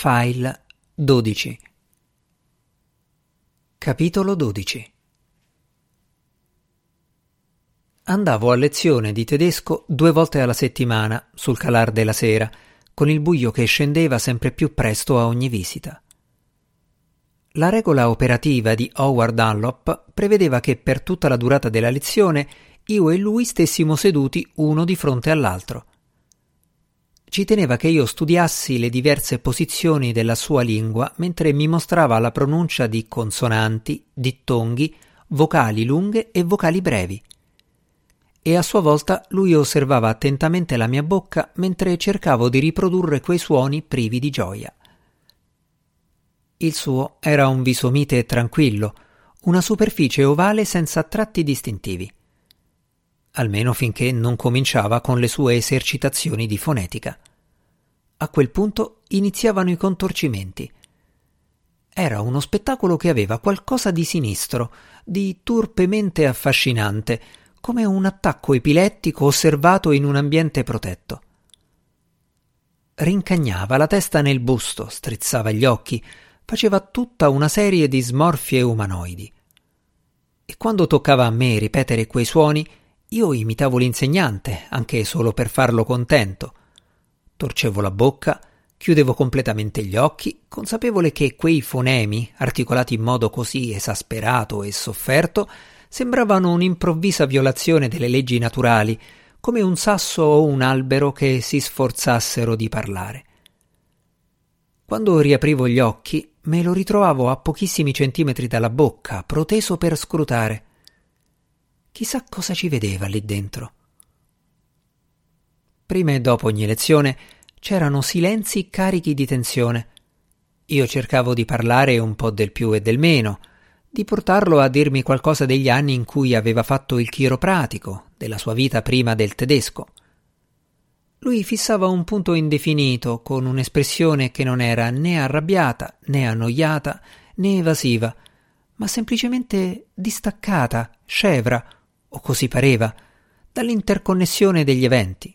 File 12 Capitolo 12 Andavo a lezione di tedesco due volte alla settimana, sul calar della sera, con il buio che scendeva sempre più presto a ogni visita. La regola operativa di Howard Dunlop prevedeva che per tutta la durata della lezione io e lui stessimo seduti uno di fronte all'altro – ci teneva che io studiassi le diverse posizioni della sua lingua mentre mi mostrava la pronuncia di consonanti, dittonghi, vocali lunghe e vocali brevi. E a sua volta lui osservava attentamente la mia bocca mentre cercavo di riprodurre quei suoni privi di gioia. Il suo era un viso mite e tranquillo, una superficie ovale senza tratti distintivi almeno finché non cominciava con le sue esercitazioni di fonetica. A quel punto iniziavano i contorcimenti. Era uno spettacolo che aveva qualcosa di sinistro, di turpemente affascinante, come un attacco epilettico osservato in un ambiente protetto. Rincagnava la testa nel busto, strizzava gli occhi, faceva tutta una serie di smorfie umanoidi. E quando toccava a me ripetere quei suoni, io imitavo l'insegnante, anche solo per farlo contento. Torcevo la bocca, chiudevo completamente gli occhi, consapevole che quei fonemi, articolati in modo così esasperato e sofferto, sembravano un'improvvisa violazione delle leggi naturali, come un sasso o un albero che si sforzassero di parlare. Quando riaprivo gli occhi, me lo ritrovavo a pochissimi centimetri dalla bocca, proteso per scrutare. Chissà cosa ci vedeva lì dentro. Prima e dopo ogni lezione c'erano silenzi carichi di tensione. Io cercavo di parlare un po' del più e del meno, di portarlo a dirmi qualcosa degli anni in cui aveva fatto il chiropratico, della sua vita prima del tedesco. Lui fissava un punto indefinito, con un'espressione che non era né arrabbiata, né annoiata, né evasiva, ma semplicemente distaccata, scevra, o così pareva, dall'interconnessione degli eventi.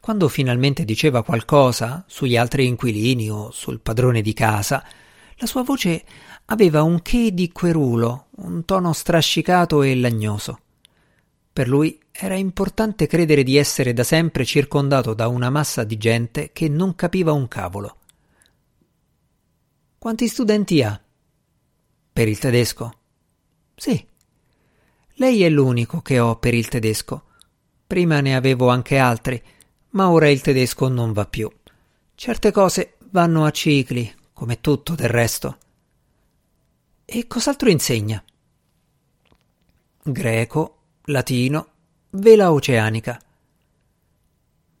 Quando finalmente diceva qualcosa sugli altri inquilini o sul padrone di casa, la sua voce aveva un che di querulo, un tono strascicato e lagnoso. Per lui era importante credere di essere da sempre circondato da una massa di gente che non capiva un cavolo. Quanti studenti ha? Per il tedesco? Sì, lei è l'unico che ho per il tedesco. Prima ne avevo anche altri, ma ora il tedesco non va più. Certe cose vanno a cicli, come tutto del resto. E cos'altro insegna? Greco, latino, vela oceanica.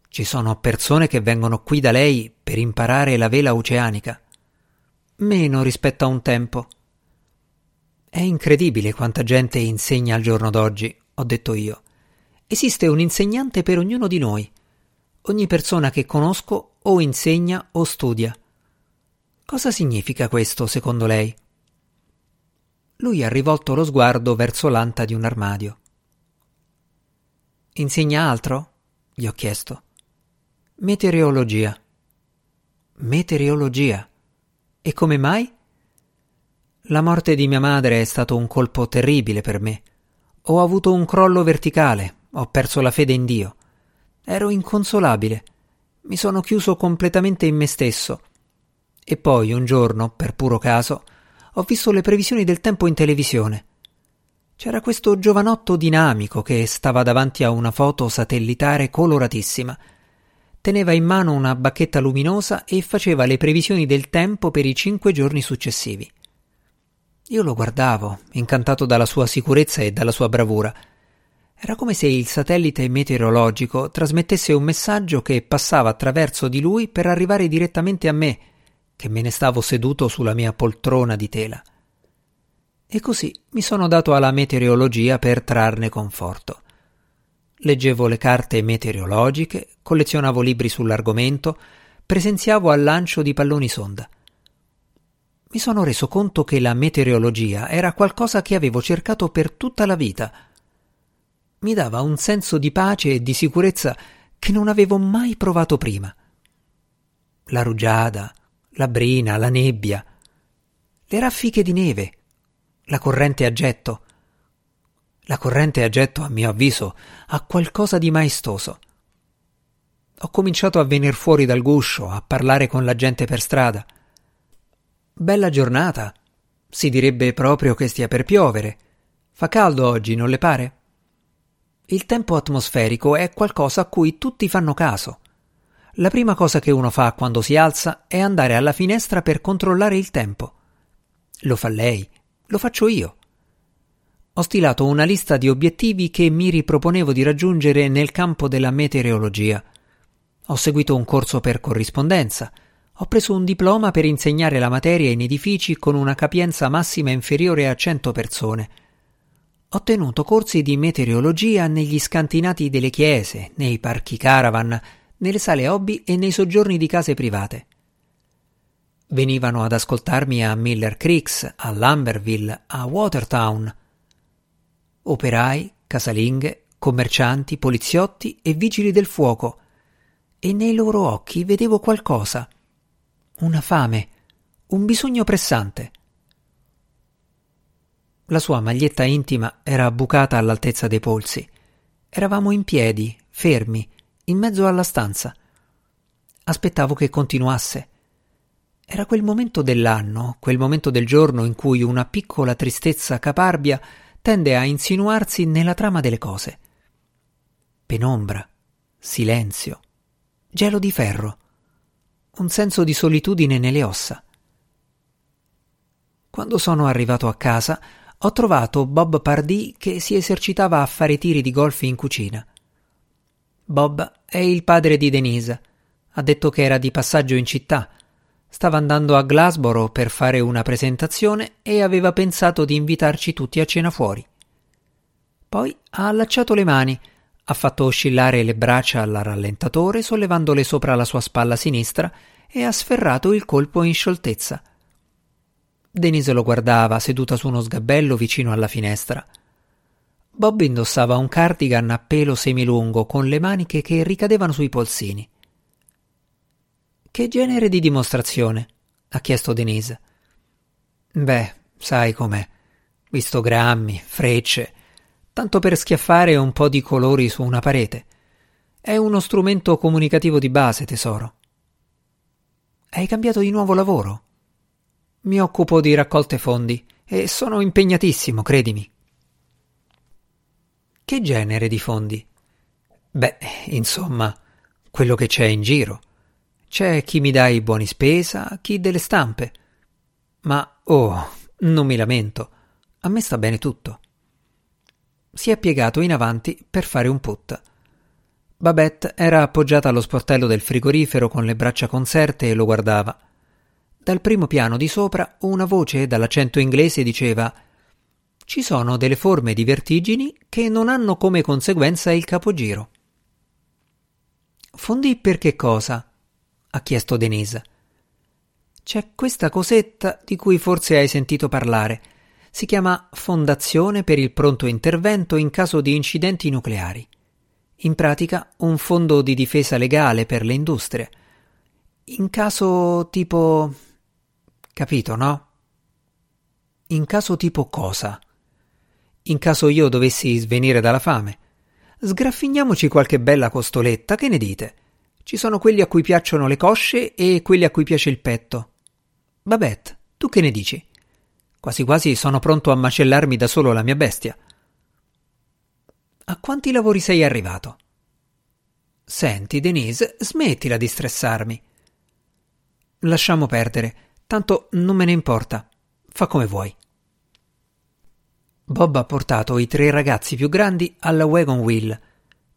Ci sono persone che vengono qui da lei per imparare la vela oceanica. Meno rispetto a un tempo. È incredibile quanta gente insegna al giorno d'oggi, ho detto io. Esiste un insegnante per ognuno di noi. Ogni persona che conosco o insegna o studia. Cosa significa questo, secondo lei? Lui ha rivolto lo sguardo verso l'anta di un armadio. Insegna altro? gli ho chiesto. Meteorologia. Meteorologia. E come mai? La morte di mia madre è stato un colpo terribile per me. Ho avuto un crollo verticale, ho perso la fede in Dio. Ero inconsolabile. Mi sono chiuso completamente in me stesso. E poi, un giorno, per puro caso, ho visto le previsioni del tempo in televisione. C'era questo giovanotto dinamico che stava davanti a una foto satellitare coloratissima. Teneva in mano una bacchetta luminosa e faceva le previsioni del tempo per i cinque giorni successivi. Io lo guardavo, incantato dalla sua sicurezza e dalla sua bravura. Era come se il satellite meteorologico trasmettesse un messaggio che passava attraverso di lui per arrivare direttamente a me, che me ne stavo seduto sulla mia poltrona di tela. E così mi sono dato alla meteorologia per trarne conforto. Leggevo le carte meteorologiche, collezionavo libri sull'argomento, presenziavo al lancio di palloni sonda mi sono reso conto che la meteorologia era qualcosa che avevo cercato per tutta la vita. Mi dava un senso di pace e di sicurezza che non avevo mai provato prima. la rugiada, la brina, la nebbia, le raffiche di neve, la corrente a getto. La corrente a getto, a mio avviso, ha qualcosa di maestoso. Ho cominciato a venir fuori dal guscio, a parlare con la gente per strada. Bella giornata. Si direbbe proprio che stia per piovere. Fa caldo oggi, non le pare? Il tempo atmosferico è qualcosa a cui tutti fanno caso. La prima cosa che uno fa quando si alza è andare alla finestra per controllare il tempo. Lo fa lei, lo faccio io. Ho stilato una lista di obiettivi che mi riproponevo di raggiungere nel campo della meteorologia. Ho seguito un corso per corrispondenza. Ho preso un diploma per insegnare la materia in edifici con una capienza massima inferiore a 100 persone. Ho tenuto corsi di meteorologia negli scantinati delle chiese, nei parchi caravan, nelle sale hobby e nei soggiorni di case private. Venivano ad ascoltarmi a Miller Creeks, a Lamberville, a Watertown. Operai, casalinghe, commercianti, poliziotti e vigili del fuoco e nei loro occhi vedevo qualcosa. Una fame, un bisogno pressante. La sua maglietta intima era bucata all'altezza dei polsi. Eravamo in piedi, fermi, in mezzo alla stanza. Aspettavo che continuasse. Era quel momento dell'anno, quel momento del giorno in cui una piccola tristezza caparbia tende a insinuarsi nella trama delle cose. Penombra, silenzio, gelo di ferro, un senso di solitudine nelle ossa. Quando sono arrivato a casa, ho trovato Bob Pardee che si esercitava a fare tiri di golf in cucina. Bob è il padre di Denise. Ha detto che era di passaggio in città. Stava andando a Glasborough per fare una presentazione e aveva pensato di invitarci tutti a cena fuori. Poi ha allacciato le mani ha fatto oscillare le braccia al rallentatore sollevandole sopra la sua spalla sinistra e ha sferrato il colpo in scioltezza. Denise lo guardava seduta su uno sgabello vicino alla finestra. Bob indossava un cardigan a pelo semilungo con le maniche che ricadevano sui polsini. Che genere di dimostrazione? ha chiesto Denise. Beh, sai com'è. Visto grammi, frecce, tanto per schiaffare un po' di colori su una parete. È uno strumento comunicativo di base, tesoro. Hai cambiato di nuovo lavoro? Mi occupo di raccolte fondi e sono impegnatissimo, credimi. Che genere di fondi? Beh, insomma, quello che c'è in giro. C'è chi mi dà i buoni spesa, chi delle stampe. Ma, oh, non mi lamento. A me sta bene tutto si è piegato in avanti per fare un put. Babette era appoggiata allo sportello del frigorifero con le braccia conserte e lo guardava. Dal primo piano di sopra una voce dall'accento inglese diceva Ci sono delle forme di vertigini che non hanno come conseguenza il capogiro. Fondi per che cosa? ha chiesto Denise. C'è questa cosetta di cui forse hai sentito parlare si chiama Fondazione per il pronto intervento in caso di incidenti nucleari. In pratica un fondo di difesa legale per le industrie. In caso tipo... capito, no? In caso tipo cosa? In caso io dovessi svenire dalla fame. Sgraffigniamoci qualche bella costoletta, che ne dite? Ci sono quelli a cui piacciono le cosce e quelli a cui piace il petto. Babette, tu che ne dici? Quasi quasi sono pronto a macellarmi da solo la mia bestia. A quanti lavori sei arrivato? Senti, Denise, smettila di stressarmi. Lasciamo perdere, tanto non me ne importa. Fa come vuoi. Bob ha portato i tre ragazzi più grandi alla wagon wheel.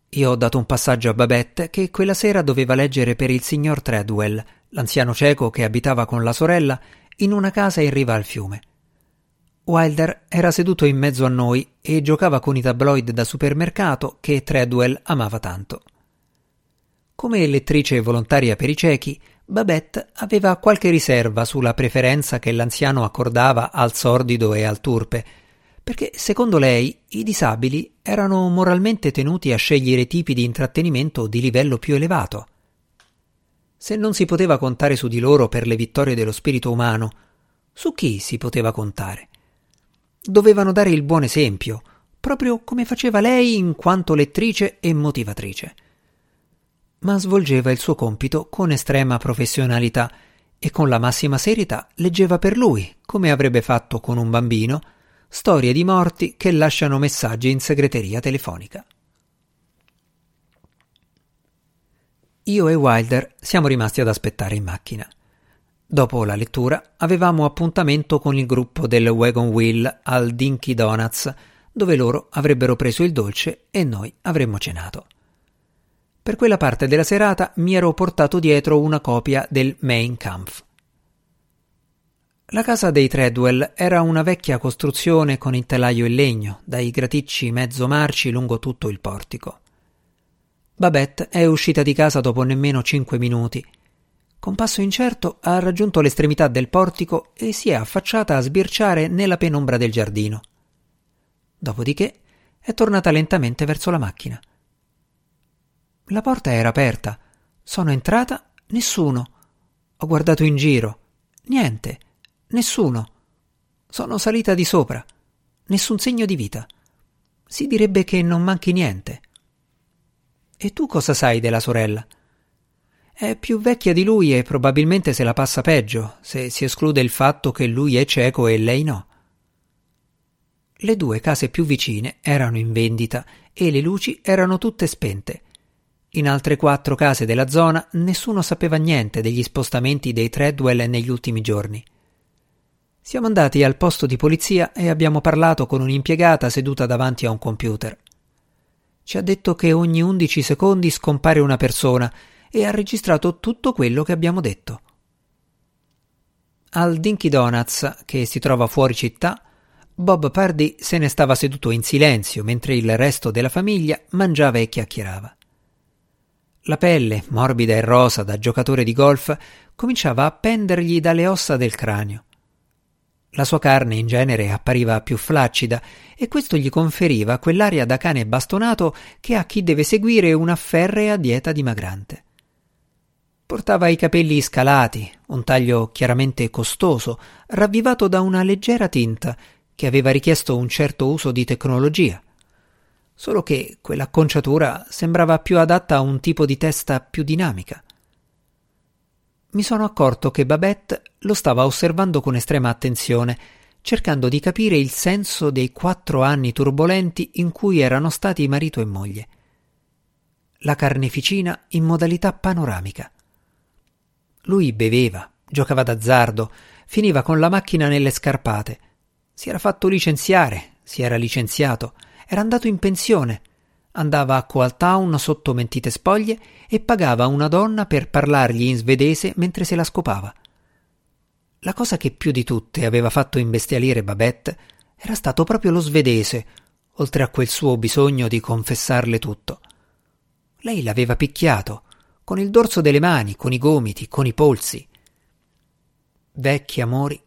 Io ho dato un passaggio a Babette che quella sera doveva leggere per il signor Treadwell, l'anziano cieco che abitava con la sorella in una casa in riva al fiume. Wilder era seduto in mezzo a noi e giocava con i tabloid da supermercato che Treadwell amava tanto. Come lettrice volontaria per i ciechi, Babette aveva qualche riserva sulla preferenza che l'anziano accordava al sordido e al turpe, perché secondo lei i disabili erano moralmente tenuti a scegliere tipi di intrattenimento di livello più elevato. Se non si poteva contare su di loro per le vittorie dello spirito umano, su chi si poteva contare? Dovevano dare il buon esempio, proprio come faceva lei in quanto lettrice e motivatrice. Ma svolgeva il suo compito con estrema professionalità e con la massima serietà leggeva per lui, come avrebbe fatto con un bambino, storie di morti che lasciano messaggi in segreteria telefonica. Io e Wilder siamo rimasti ad aspettare in macchina. Dopo la lettura avevamo appuntamento con il gruppo del Wagon Wheel al Dinky Donuts, dove loro avrebbero preso il dolce e noi avremmo cenato. Per quella parte della serata mi ero portato dietro una copia del Mein Kampf. La casa dei Treadwell era una vecchia costruzione con il telaio in legno, dai graticci mezzo marci lungo tutto il portico. Babette è uscita di casa dopo nemmeno cinque minuti. Con passo incerto ha raggiunto l'estremità del portico e si è affacciata a sbirciare nella penombra del giardino. Dopodiché è tornata lentamente verso la macchina. La porta era aperta. Sono entrata, nessuno. Ho guardato in giro. Niente. Nessuno. Sono salita di sopra. Nessun segno di vita. Si direbbe che non manchi niente. E tu cosa sai della sorella? È più vecchia di lui e probabilmente se la passa peggio, se si esclude il fatto che lui è cieco e lei no. Le due case più vicine erano in vendita e le luci erano tutte spente. In altre quattro case della zona nessuno sapeva niente degli spostamenti dei Treadwell negli ultimi giorni. Siamo andati al posto di polizia e abbiamo parlato con un'impiegata seduta davanti a un computer. Ci ha detto che ogni undici secondi scompare una persona e ha registrato tutto quello che abbiamo detto. Al Dinky Donuts, che si trova fuori città, Bob Pardy se ne stava seduto in silenzio mentre il resto della famiglia mangiava e chiacchierava. La pelle, morbida e rosa da giocatore di golf, cominciava a pendergli dalle ossa del cranio. La sua carne in genere appariva più flaccida e questo gli conferiva quell'aria da cane bastonato che ha chi deve seguire una ferrea dieta dimagrante. Portava i capelli scalati, un taglio chiaramente costoso, ravvivato da una leggera tinta che aveva richiesto un certo uso di tecnologia. Solo che quell'acconciatura sembrava più adatta a un tipo di testa più dinamica mi sono accorto che Babette lo stava osservando con estrema attenzione, cercando di capire il senso dei quattro anni turbolenti in cui erano stati marito e moglie. La carneficina in modalità panoramica. Lui beveva, giocava d'azzardo, finiva con la macchina nelle scarpate. Si era fatto licenziare, si era licenziato, era andato in pensione Andava a Coaltown sotto mentite spoglie e pagava una donna per parlargli in svedese mentre se la scopava. La cosa che più di tutte aveva fatto imbestialire Babette era stato proprio lo svedese, oltre a quel suo bisogno di confessarle tutto. Lei l'aveva picchiato, con il dorso delle mani, con i gomiti, con i polsi. Vecchi amori,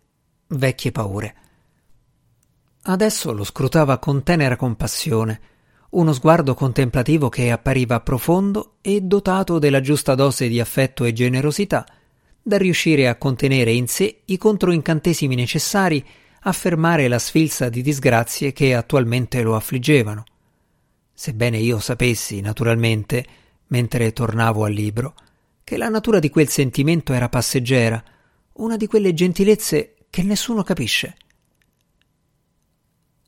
vecchie paure. Adesso lo scrutava con tenera compassione uno sguardo contemplativo che appariva profondo e dotato della giusta dose di affetto e generosità da riuscire a contenere in sé i controincantesimi necessari a fermare la sfilza di disgrazie che attualmente lo affliggevano. Sebbene io sapessi, naturalmente, mentre tornavo al libro, che la natura di quel sentimento era passeggera, una di quelle gentilezze che nessuno capisce.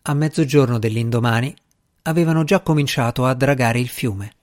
A mezzogiorno dell'indomani avevano già cominciato a dragare il fiume.